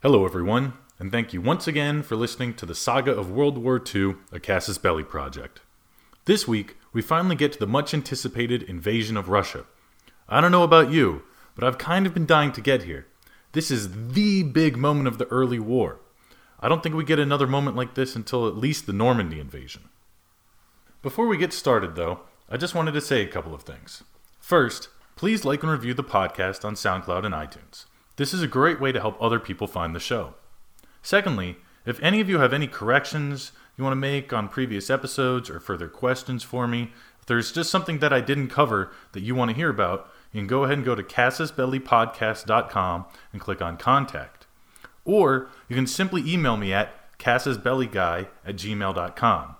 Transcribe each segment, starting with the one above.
Hello, everyone, and thank you once again for listening to the saga of World War II, a Casus Belli project. This week, we finally get to the much anticipated invasion of Russia. I don't know about you, but I've kind of been dying to get here. This is the big moment of the early war. I don't think we get another moment like this until at least the Normandy invasion. Before we get started, though, I just wanted to say a couple of things. First, please like and review the podcast on SoundCloud and iTunes. This is a great way to help other people find the show. Secondly, if any of you have any corrections you want to make on previous episodes or further questions for me, if there's just something that I didn't cover that you want to hear about, you can go ahead and go to casusbellipodcast.com and click on contact. Or you can simply email me at casusbelliguy at gmail.com.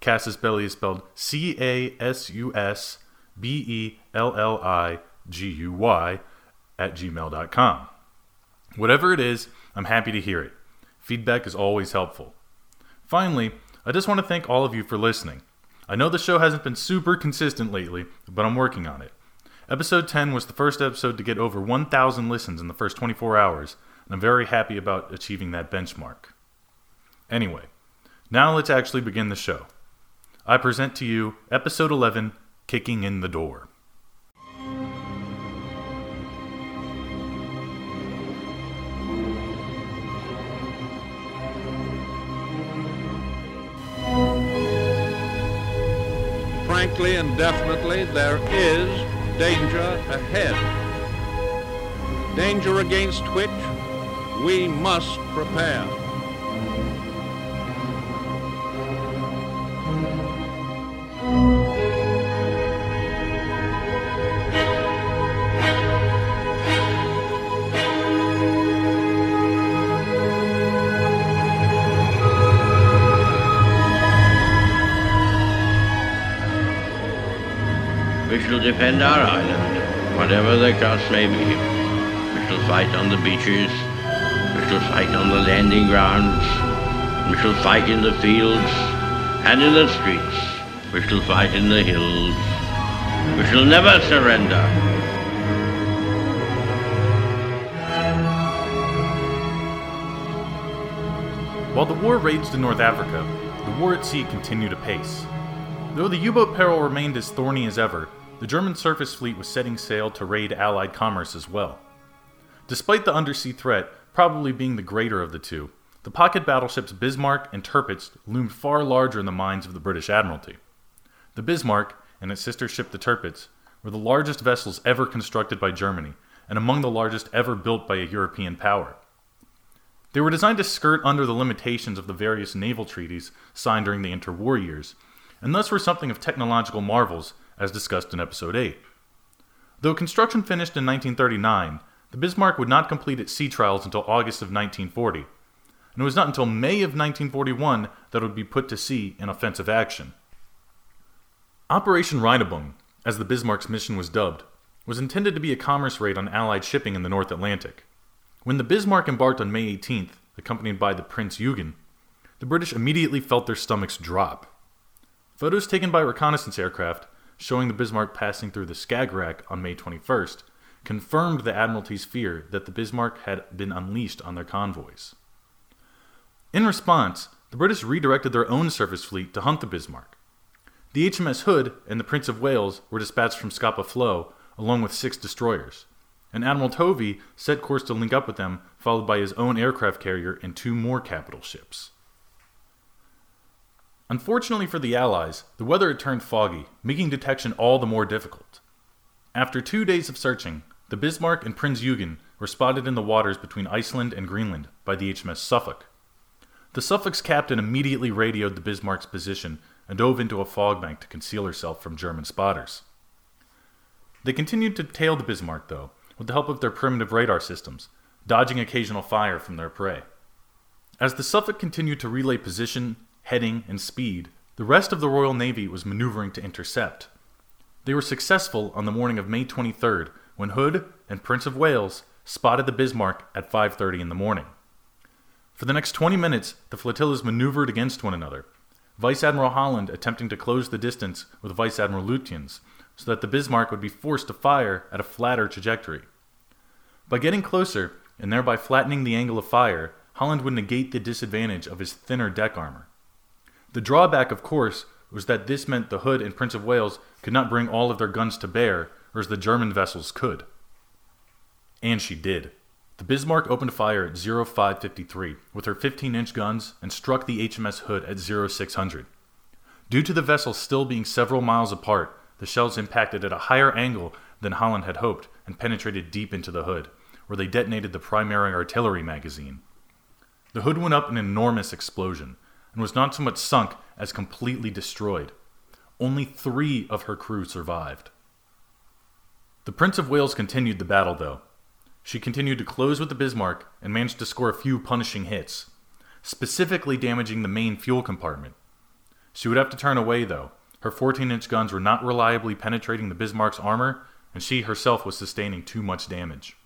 Casus Belli is spelled C A S U S B E L L I G U Y at gmail.com. Whatever it is, I'm happy to hear it. Feedback is always helpful. Finally, I just want to thank all of you for listening. I know the show hasn't been super consistent lately, but I'm working on it. Episode 10 was the first episode to get over 1,000 listens in the first 24 hours, and I'm very happy about achieving that benchmark. Anyway, now let's actually begin the show. I present to you Episode 11 Kicking in the Door. Frankly and definitely, there is danger ahead. Danger against which we must prepare. Defend our island, whatever the cost may be. We shall fight on the beaches. We shall fight on the landing grounds. We shall fight in the fields and in the streets. We shall fight in the hills. We shall never surrender. While the war raged in North Africa, the war at sea continued apace. Though the U boat peril remained as thorny as ever, the German surface fleet was setting sail to raid Allied commerce as well. Despite the undersea threat probably being the greater of the two, the pocket battleships Bismarck and Tirpitz loomed far larger in the minds of the British Admiralty. The Bismarck and its sister ship the Tirpitz were the largest vessels ever constructed by Germany and among the largest ever built by a European power. They were designed to skirt under the limitations of the various naval treaties signed during the interwar years, and thus were something of technological marvels, as discussed in Episode 8. Though construction finished in 1939, the Bismarck would not complete its sea trials until August of 1940, and it was not until May of 1941 that it would be put to sea in offensive action. Operation Rheinübung, as the Bismarck's mission was dubbed, was intended to be a commerce raid on Allied shipping in the North Atlantic. When the Bismarck embarked on May 18th, accompanied by the Prince Eugen, the British immediately felt their stomachs drop. Photos taken by reconnaissance aircraft showing the Bismarck passing through the Skagerrak on May 21st confirmed the Admiralty's fear that the Bismarck had been unleashed on their convoys. In response, the British redirected their own surface fleet to hunt the Bismarck. The HMS Hood and the Prince of Wales were dispatched from Scapa Flow along with six destroyers, and Admiral Tovey set course to link up with them, followed by his own aircraft carrier and two more capital ships. Unfortunately for the Allies, the weather had turned foggy, making detection all the more difficult. After two days of searching, the Bismarck and Prince Eugen were spotted in the waters between Iceland and Greenland by the HMS Suffolk. The Suffolk's captain immediately radioed the Bismarck's position and dove into a fog bank to conceal herself from German spotters. They continued to tail the Bismarck, though, with the help of their primitive radar systems, dodging occasional fire from their prey. As the Suffolk continued to relay position, heading, and speed, the rest of the Royal Navy was maneuvering to intercept. They were successful on the morning of May 23rd when Hood and Prince of Wales spotted the Bismarck at 5:30 in the morning. For the next 20 minutes, the flotillas maneuvered against one another, Vice Admiral Holland attempting to close the distance with Vice Admiral Lütjens so that the Bismarck would be forced to fire at a flatter trajectory. By getting closer, and thereby flattening the angle of fire, Holland would negate the disadvantage of his thinner deck armor. The drawback, of course, was that this meant the Hood and Prince of Wales could not bring all of their guns to bear, whereas the German vessels could. And she did. The Bismarck opened fire at 0553 with her 15 inch guns and struck the HMS Hood at 0600. Due to the vessels still being several miles apart, the shells impacted at a higher angle than Holland had hoped and penetrated deep into the Hood, where they detonated the primary artillery magazine. The Hood went up in an enormous explosion and was not so much sunk as completely destroyed. Only three of her crew survived. The Prince of Wales continued the battle, though, she continued to close with the Bismarck and managed to score a few punishing hits, specifically damaging the main fuel compartment. She would have to turn away, though. Her 14 inch guns were not reliably penetrating the Bismarck's armor, and she herself was sustaining too much damage.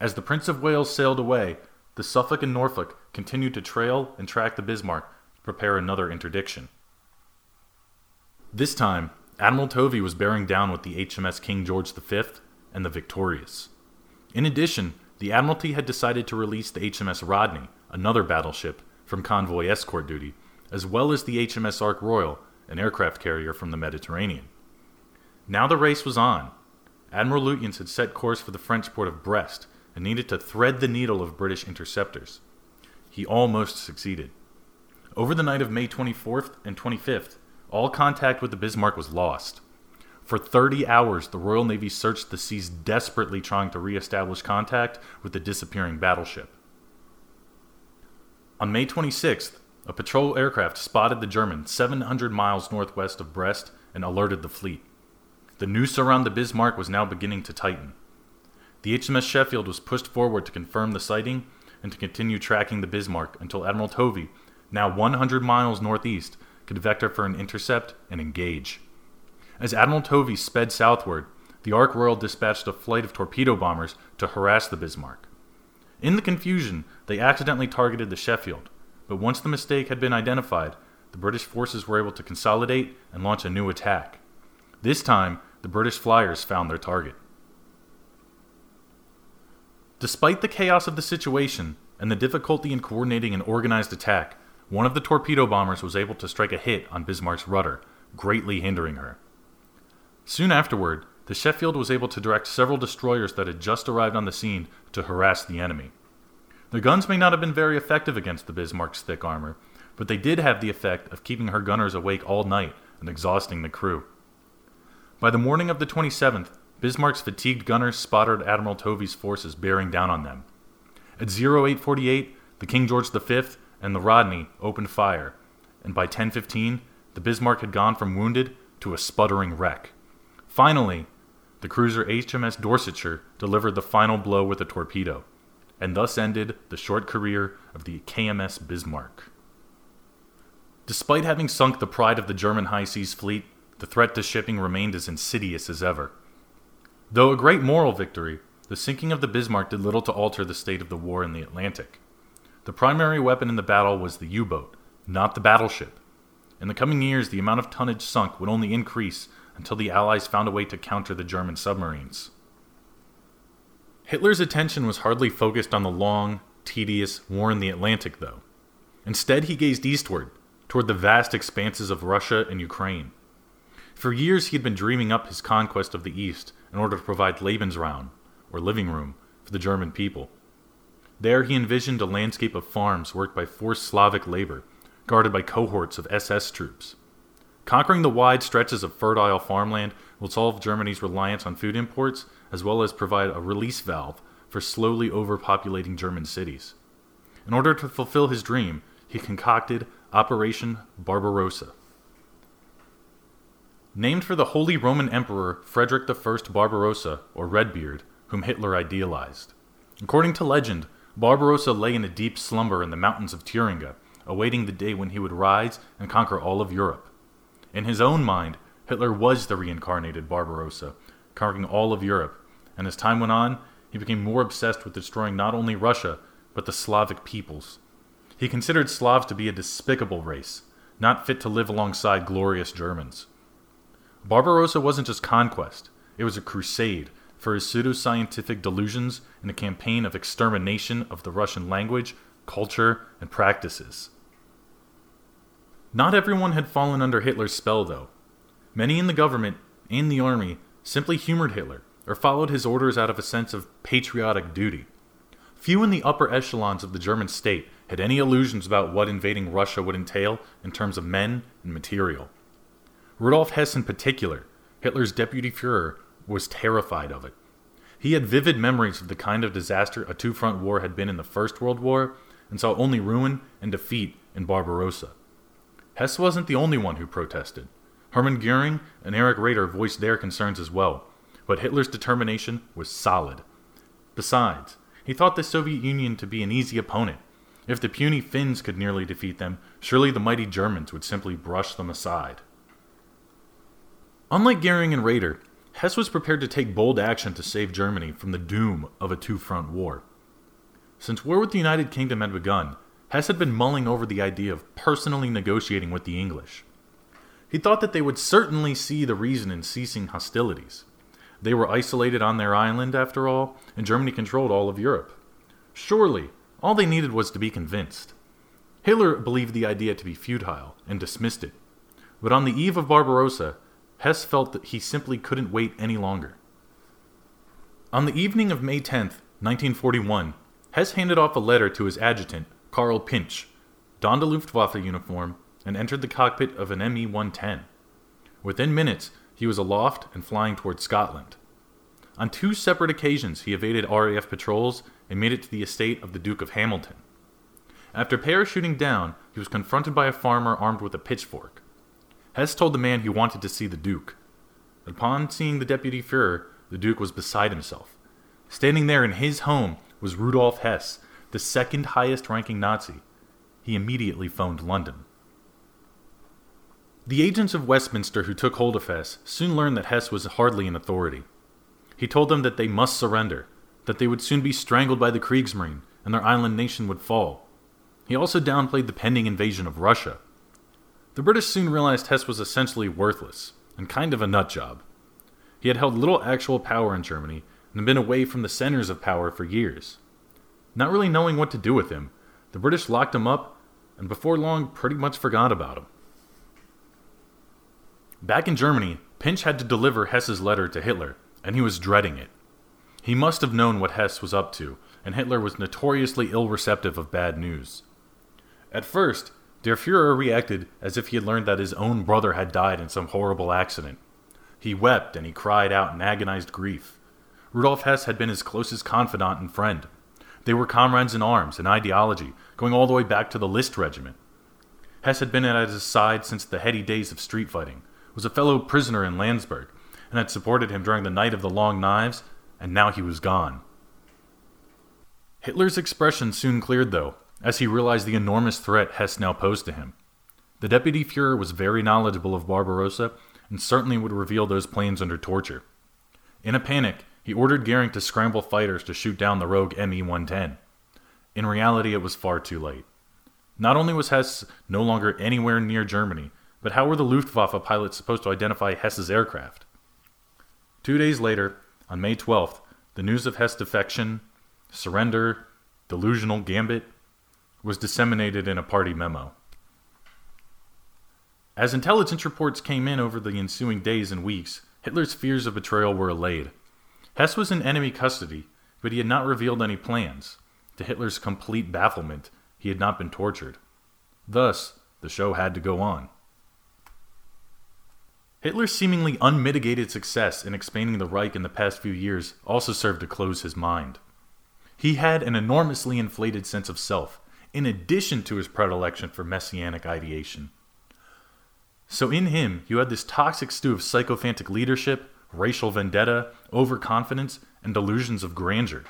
As the Prince of Wales sailed away, the Suffolk and Norfolk continued to trail and track the Bismarck prepare another interdiction. This time, Admiral Tovey was bearing down with the HMS King George V and the Victorious. In addition, the Admiralty had decided to release the HMS Rodney, another battleship, from convoy escort duty, as well as the HMS Ark Royal, an aircraft carrier from the Mediterranean. Now the race was on. Admiral Lütjens had set course for the French port of Brest and needed to thread the needle of British interceptors. He almost succeeded. Over the night of May 24th and 25th, all contact with the Bismarck was lost. For 30 hours, the Royal Navy searched the seas desperately trying to re establish contact with the disappearing battleship. On May 26th, a patrol aircraft spotted the German 700 miles northwest of Brest and alerted the fleet. The noose around the Bismarck was now beginning to tighten. The HMS Sheffield was pushed forward to confirm the sighting and to continue tracking the Bismarck until Admiral Tovey, now 100 miles northeast, could vector for an intercept and engage. As Admiral Tovey sped southward, the Ark Royal dispatched a flight of torpedo bombers to harass the Bismarck. In the confusion, they accidentally targeted the Sheffield, but once the mistake had been identified, the British forces were able to consolidate and launch a new attack. This time, the British flyers found their target. Despite the chaos of the situation and the difficulty in coordinating an organized attack, one of the torpedo bombers was able to strike a hit on Bismarck's rudder, greatly hindering her. Soon afterward, the Sheffield was able to direct several destroyers that had just arrived on the scene to harass the enemy. Their guns may not have been very effective against the Bismarck's thick armor, but they did have the effect of keeping her gunners awake all night and exhausting the crew. By the morning of the 27th, Bismarck's fatigued gunners spotted Admiral Tovey's forces bearing down on them. At 0848, the King George V and the Rodney opened fire, and by 1015, the Bismarck had gone from wounded to a sputtering wreck. Finally, the cruiser HMS Dorsetshire delivered the final blow with a torpedo, and thus ended the short career of the KMS Bismarck. Despite having sunk the pride of the German high seas fleet, the threat to shipping remained as insidious as ever. Though a great moral victory, the sinking of the Bismarck did little to alter the state of the war in the Atlantic. The primary weapon in the battle was the U boat, not the battleship. In the coming years, the amount of tonnage sunk would only increase until the Allies found a way to counter the German submarines. Hitler's attention was hardly focused on the long, tedious war in the Atlantic, though. Instead, he gazed eastward, toward the vast expanses of Russia and Ukraine. For years, he had been dreaming up his conquest of the East in order to provide Lebensraum, or living room, for the German people. There, he envisioned a landscape of farms worked by forced Slavic labor, guarded by cohorts of SS troops. Conquering the wide stretches of fertile farmland will solve Germany's reliance on food imports, as well as provide a release valve for slowly overpopulating German cities. In order to fulfill his dream, he concocted Operation Barbarossa. Named for the Holy Roman Emperor Frederick I Barbarossa, or Redbeard, whom Hitler idealized. According to legend, Barbarossa lay in a deep slumber in the mountains of Thuringia, awaiting the day when he would rise and conquer all of Europe. In his own mind, Hitler was the reincarnated Barbarossa, conquering all of Europe, and as time went on, he became more obsessed with destroying not only Russia, but the Slavic peoples. He considered Slavs to be a despicable race, not fit to live alongside glorious Germans. Barbarossa wasn't just conquest, it was a crusade for his pseudoscientific delusions in a campaign of extermination of the Russian language, culture, and practices. Not everyone had fallen under Hitler's spell, though. Many in the government and the army simply humored Hitler or followed his orders out of a sense of patriotic duty. Few in the upper echelons of the German state had any illusions about what invading Russia would entail in terms of men and material. Rudolf Hess, in particular, Hitler's deputy Fuhrer, was terrified of it. He had vivid memories of the kind of disaster a two front war had been in the First World War and saw only ruin and defeat in Barbarossa. Hess wasn't the only one who protested. Hermann Goering and Erich Raeder voiced their concerns as well, but Hitler's determination was solid. Besides, he thought the Soviet Union to be an easy opponent. If the puny Finns could nearly defeat them, surely the mighty Germans would simply brush them aside. Unlike Goering and Raeder, Hess was prepared to take bold action to save Germany from the doom of a two front war. Since war with the United Kingdom had begun, Hess had been mulling over the idea of personally negotiating with the English. He thought that they would certainly see the reason in ceasing hostilities. They were isolated on their island, after all, and Germany controlled all of Europe. Surely, all they needed was to be convinced. Hitler believed the idea to be futile and dismissed it. But on the eve of Barbarossa, Hess felt that he simply couldn't wait any longer. On the evening of May 10, 1941, Hess handed off a letter to his adjutant, Karl Pintsch, donned a Luftwaffe uniform, and entered the cockpit of an ME 110. Within minutes, he was aloft and flying toward Scotland. On two separate occasions, he evaded RAF patrols and made it to the estate of the Duke of Hamilton. After parachuting down, he was confronted by a farmer armed with a pitchfork. Hess told the man he wanted to see the Duke. Upon seeing the deputy Fuhrer, the Duke was beside himself. Standing there in his home was Rudolf Hess, the second highest ranking Nazi. He immediately phoned London. The agents of Westminster who took hold of Hess soon learned that Hess was hardly an authority. He told them that they must surrender, that they would soon be strangled by the Kriegsmarine, and their island nation would fall. He also downplayed the pending invasion of Russia. The British soon realized Hess was essentially worthless and kind of a nut job. He had held little actual power in Germany and had been away from the centers of power for years. Not really knowing what to do with him, the British locked him up and before long pretty much forgot about him. Back in Germany, Pintsch had to deliver Hess's letter to Hitler, and he was dreading it. He must have known what Hess was up to, and Hitler was notoriously ill receptive of bad news. At first, Der Fuhrer reacted as if he had learned that his own brother had died in some horrible accident. He wept and he cried out in agonized grief. Rudolf Hess had been his closest confidant and friend. They were comrades in arms and ideology, going all the way back to the List Regiment. Hess had been at his side since the heady days of street fighting, was a fellow prisoner in Landsberg, and had supported him during the Night of the Long Knives, and now he was gone. Hitler's expression soon cleared, though, as he realized the enormous threat Hess now posed to him. The deputy Fuhrer was very knowledgeable of Barbarossa and certainly would reveal those planes under torture. In a panic, he ordered Goering to scramble fighters to shoot down the rogue ME 110. In reality, it was far too late. Not only was Hess no longer anywhere near Germany, but how were the Luftwaffe pilots supposed to identify Hess's aircraft? Two days later, on May 12th, the news of Hess' defection, surrender, delusional gambit, was disseminated in a party memo. As intelligence reports came in over the ensuing days and weeks, Hitler's fears of betrayal were allayed. Hess was in enemy custody, but he had not revealed any plans. To Hitler's complete bafflement, he had not been tortured. Thus, the show had to go on. Hitler's seemingly unmitigated success in expanding the Reich in the past few years also served to close his mind. He had an enormously inflated sense of self, in addition to his predilection for messianic ideation. So in him, you had this toxic stew of sycophantic leadership, racial vendetta, overconfidence, and delusions of grandeur.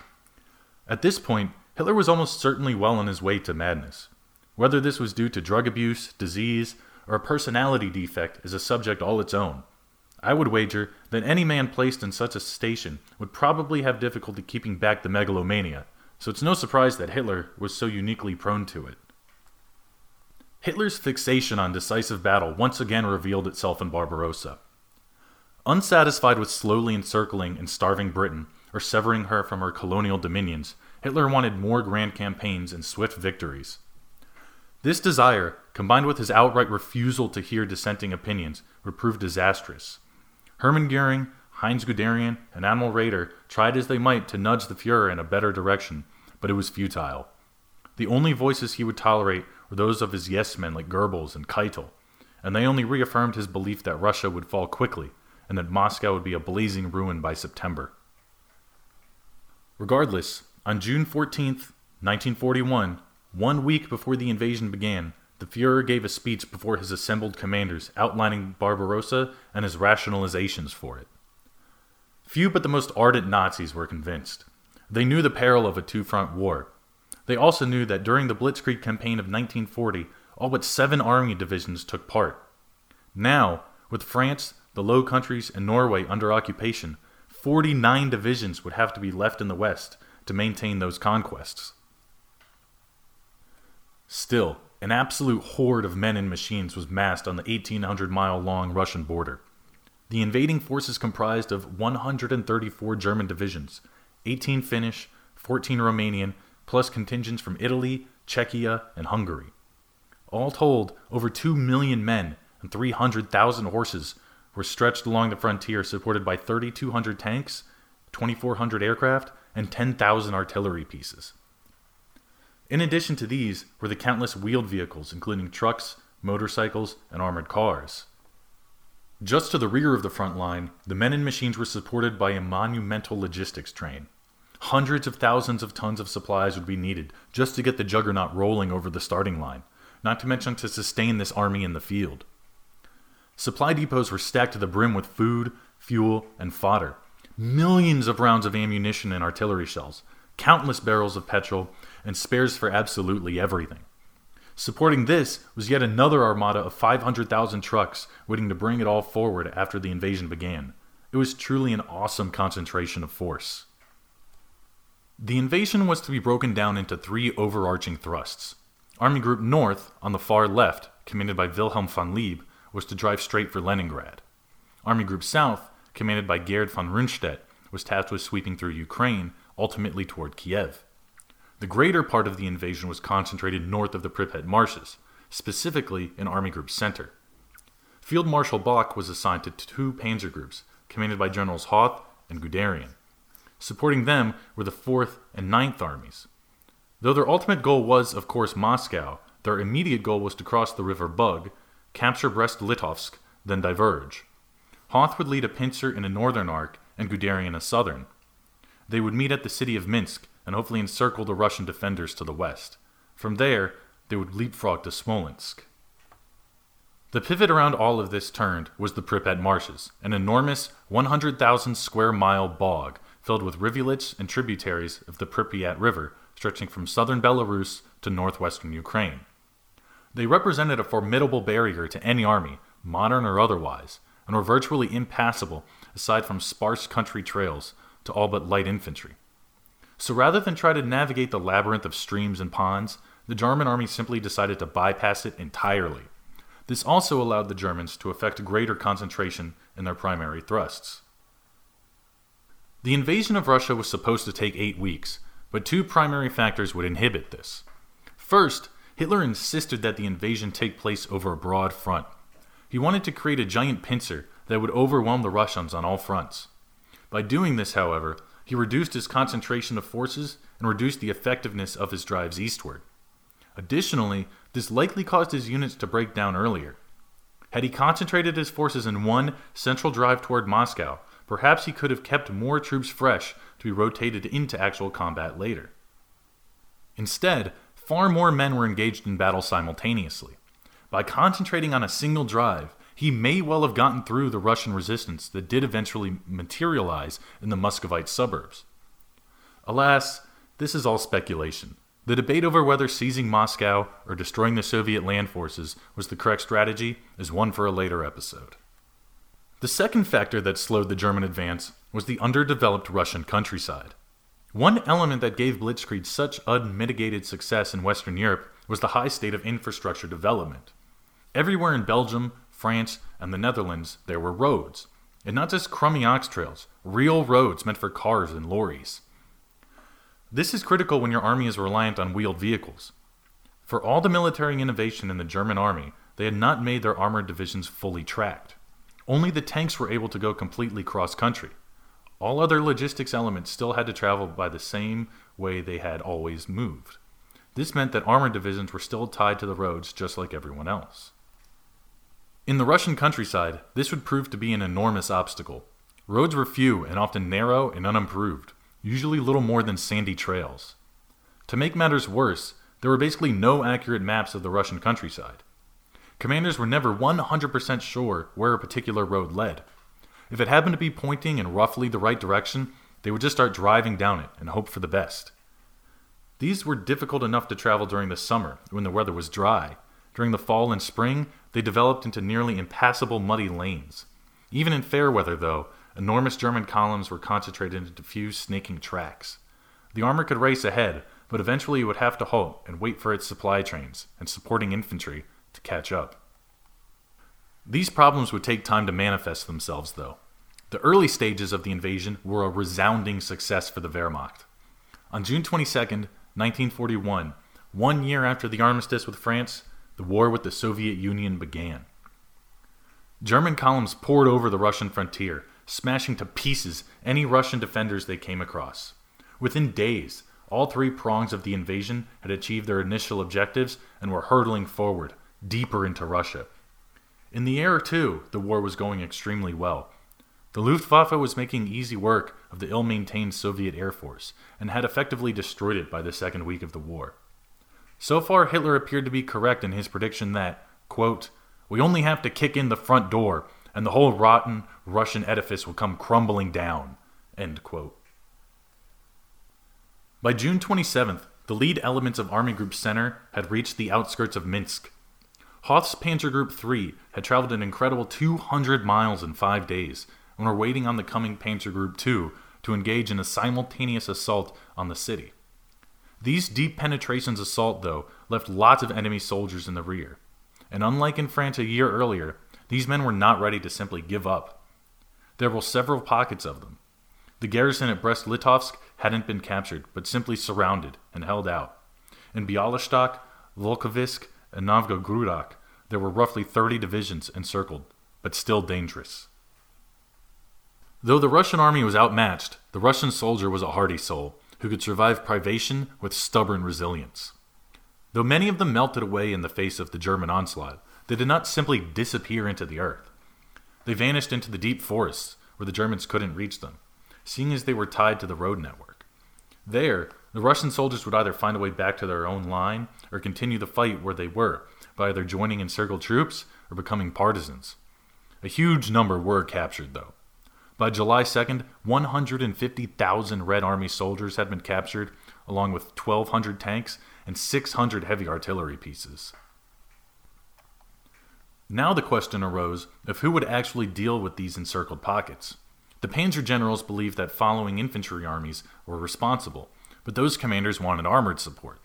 At this point, Hitler was almost certainly well on his way to madness. Whether this was due to drug abuse, disease, or a personality defect is a subject all its own. I would wager that any man placed in such a station would probably have difficulty keeping back the megalomania, so it's no surprise that Hitler was so uniquely prone to it. Hitler's fixation on decisive battle once again revealed itself in Barbarossa. Unsatisfied with slowly encircling and starving Britain, or severing her from her colonial dominions, Hitler wanted more grand campaigns and swift victories. This desire, combined with his outright refusal to hear dissenting opinions, would prove disastrous. Hermann Goering, Heinz Guderian, and Admiral Raeder tried as they might to nudge the Fuhrer in a better direction, but it was futile. The only voices he would tolerate were those of his yes men like Goebbels and Keitel, and they only reaffirmed his belief that Russia would fall quickly and that Moscow would be a blazing ruin by September. Regardless, on June 14, 1941, one week before the invasion began, the Fuhrer gave a speech before his assembled commanders outlining Barbarossa and his rationalizations for it. Few but the most ardent Nazis were convinced. They knew the peril of a two front war. They also knew that during the Blitzkrieg campaign of 1940, all but seven army divisions took part. Now, with France, the Low Countries, and Norway under occupation, 49 divisions would have to be left in the West to maintain those conquests. Still, an absolute horde of men and machines was massed on the 1,800 mile long Russian border. The invading forces comprised of 134 German divisions, 18 Finnish, 14 Romanian, plus contingents from Italy, Czechia, and Hungary. All told, over 2 million men and 300,000 horses were stretched along the frontier, supported by 3,200 tanks, 2,400 aircraft, and 10,000 artillery pieces. In addition to these were the countless wheeled vehicles, including trucks, motorcycles, and armored cars. Just to the rear of the front line, the men and machines were supported by a monumental logistics train. Hundreds of thousands of tons of supplies would be needed just to get the juggernaut rolling over the starting line, not to mention to sustain this army in the field. Supply depots were stacked to the brim with food, fuel, and fodder. Millions of rounds of ammunition and artillery shells, countless barrels of petrol, and spares for absolutely everything. Supporting this was yet another armada of 500,000 trucks waiting to bring it all forward after the invasion began. It was truly an awesome concentration of force. The invasion was to be broken down into three overarching thrusts. Army Group North, on the far left, commanded by Wilhelm von Leeb, was to drive straight for Leningrad. Army Group South, commanded by Gerd von Rundstedt, was tasked with sweeping through Ukraine, ultimately toward Kiev. The greater part of the invasion was concentrated north of the Pripyat marshes, specifically in Army Group Center. Field Marshal Bock was assigned to two panzer groups, commanded by Generals Hoth and Guderian. Supporting them were the 4th and 9th Armies. Though their ultimate goal was, of course, Moscow, their immediate goal was to cross the River Bug capture Brest-Litovsk, then diverge. Hoth would lead a pincer in a northern arc and Guderian a southern. They would meet at the city of Minsk and hopefully encircle the Russian defenders to the west. From there, they would leapfrog to Smolensk. The pivot around all of this turned was the Pripyat marshes, an enormous 100,000 square mile bog filled with rivulets and tributaries of the Pripyat River stretching from southern Belarus to northwestern Ukraine. They represented a formidable barrier to any army, modern or otherwise, and were virtually impassable aside from sparse country trails to all but light infantry. So rather than try to navigate the labyrinth of streams and ponds, the German army simply decided to bypass it entirely. This also allowed the Germans to effect greater concentration in their primary thrusts. The invasion of Russia was supposed to take eight weeks, but two primary factors would inhibit this. First, Hitler insisted that the invasion take place over a broad front. He wanted to create a giant pincer that would overwhelm the Russians on all fronts. By doing this, however, he reduced his concentration of forces and reduced the effectiveness of his drives eastward. Additionally, this likely caused his units to break down earlier. Had he concentrated his forces in one central drive toward Moscow, perhaps he could have kept more troops fresh to be rotated into actual combat later. Instead, far more men were engaged in battle simultaneously. By concentrating on a single drive, he may well have gotten through the Russian resistance that did eventually materialize in the Muscovite suburbs. Alas, this is all speculation. The debate over whether seizing Moscow or destroying the Soviet land forces was the correct strategy is one for a later episode. The second factor that slowed the German advance was the underdeveloped Russian countryside. One element that gave Blitzkrieg such unmitigated success in Western Europe was the high state of infrastructure development. Everywhere in Belgium, France, and the Netherlands, there were roads. and not just crummy ox trails, real roads meant for cars and lorries. This is critical when your army is reliant on wheeled vehicles. For all the military innovation in the German army, they had not made their armored divisions fully tracked. Only the tanks were able to go completely cross country. All other logistics elements still had to travel by the same way they had always moved. This meant that armored divisions were still tied to the roads just like everyone else. In the Russian countryside, this would prove to be an enormous obstacle. Roads were few and often narrow and unimproved usually little more than sandy trails. To make matters worse, there were basically no accurate maps of the Russian countryside. Commanders were never 100% sure where a particular road led. If it happened to be pointing in roughly the right direction, they would just start driving down it and hope for the best. These were difficult enough to travel during the summer when the weather was dry. During the fall and spring, they developed into nearly impassable muddy lanes. Even in fair weather, though, Enormous German columns were concentrated into few snaking tracks. The armor could race ahead, but eventually it would have to halt and wait for its supply trains and supporting infantry to catch up. These problems would take time to manifest themselves, though. The early stages of the invasion were a resounding success for the Wehrmacht. On June 22, 1941, one year after the armistice with France, the war with the Soviet Union began. German columns poured over the Russian frontier, smashing to pieces any Russian defenders they came across. Within days, all three prongs of the invasion had achieved their initial objectives and were hurtling forward, deeper into Russia. In the air, too, the war was going extremely well. The Luftwaffe was making easy work of the ill maintained Soviet Air Force and had effectively destroyed it by the second week of the war. So far, Hitler appeared to be correct in his prediction that, quote, we only have to kick in the front door and the whole rotten Russian edifice will come crumbling down. end quote. By June 27th, the lead elements of Army Group Center had reached the outskirts of Minsk. Hoth's Panzer Group 3 had traveled an incredible 200 miles in five days and were waiting on the coming Panzer Group 2 to engage in a simultaneous assault on the city. These deep penetrations assault, though, left lots of enemy soldiers in the rear. And unlike in France a year earlier, these men were not ready to simply give up. There were several pockets of them. The garrison at Brest-Litovsk hadn't been captured, but simply surrounded and held out. In Bialystok, Volkovysk, and Novgorod, there were roughly 30 divisions encircled, but still dangerous. Though the Russian army was outmatched, the Russian soldier was a hardy soul who could survive privation with stubborn resilience. Though many of them melted away in the face of the German onslaught, they did not simply disappear into the earth. They vanished into the deep forests where the Germans couldn't reach them, seeing as they were tied to the road network. There, the Russian soldiers would either find a way back to their own line or continue the fight where they were, by either joining encircled troops or becoming partisans. A huge number were captured, though. By July 2nd, 150,000 Red Army soldiers had been captured, along with 1,200 tanks and 600 heavy artillery pieces. Now the question arose of who would actually deal with these encircled pockets. The panzer generals believed that following infantry armies were responsible, but those commanders wanted armored support.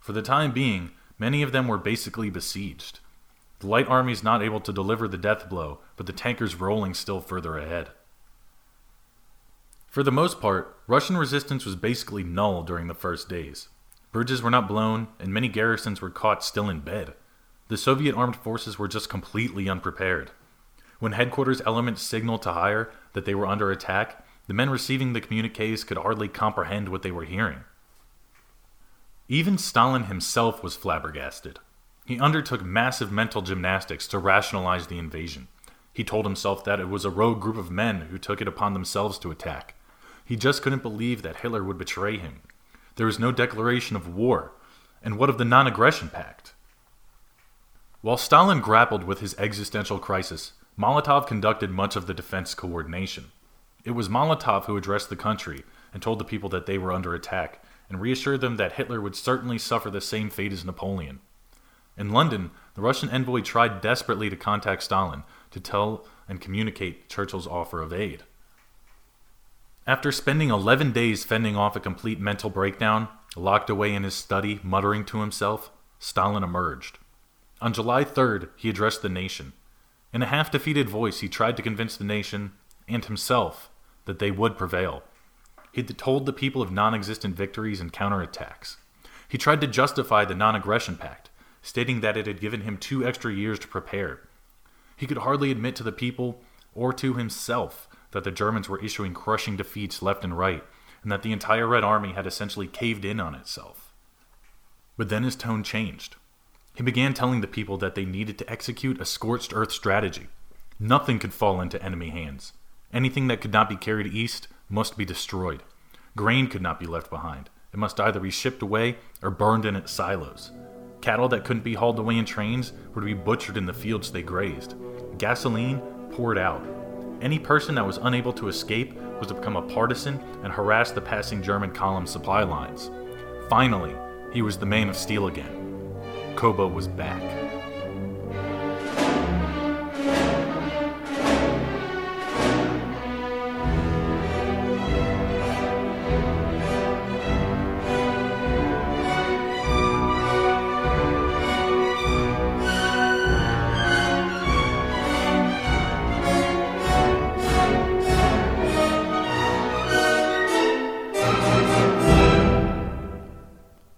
For the time being, many of them were basically besieged. The light armies not able to deliver the death blow, but the tankers rolling still further ahead. For the most part, Russian resistance was basically null during the first days. Bridges were not blown, and many garrisons were caught still in bed. The Soviet armed forces were just completely unprepared. When headquarters elements signaled to Higher that they were under attack, the men receiving the communiques could hardly comprehend what they were hearing. Even Stalin himself was flabbergasted. He undertook massive mental gymnastics to rationalize the invasion. He told himself that it was a rogue group of men who took it upon themselves to attack. He just couldn't believe that Hitler would betray him. There was no declaration of war. And what of the non aggression pact? While Stalin grappled with his existential crisis, Molotov conducted much of the defense coordination. It was Molotov who addressed the country and told the people that they were under attack and reassured them that Hitler would certainly suffer the same fate as Napoleon. In London, the Russian envoy tried desperately to contact Stalin to tell and communicate Churchill's offer of aid. After spending 11 days fending off a complete mental breakdown, locked away in his study, muttering to himself, Stalin emerged. On July 3rd, he addressed the nation. In a half defeated voice, he tried to convince the nation and himself that they would prevail. He told the people of non existent victories and counterattacks. He tried to justify the non aggression pact, stating that it had given him two extra years to prepare. He could hardly admit to the people or to himself that the Germans were issuing crushing defeats left and right, and that the entire Red Army had essentially caved in on itself. But then his tone changed. He began telling the people that they needed to execute a scorched earth strategy. Nothing could fall into enemy hands. Anything that could not be carried east must be destroyed. Grain could not be left behind. It must either be shipped away or burned in its silos. Cattle that couldn't be hauled away in trains were to be butchered in the fields they grazed. Gasoline poured out. Any person that was unable to escape was to become a partisan and harass the passing German column supply lines. Finally, he was the man of steel again. Koba was back.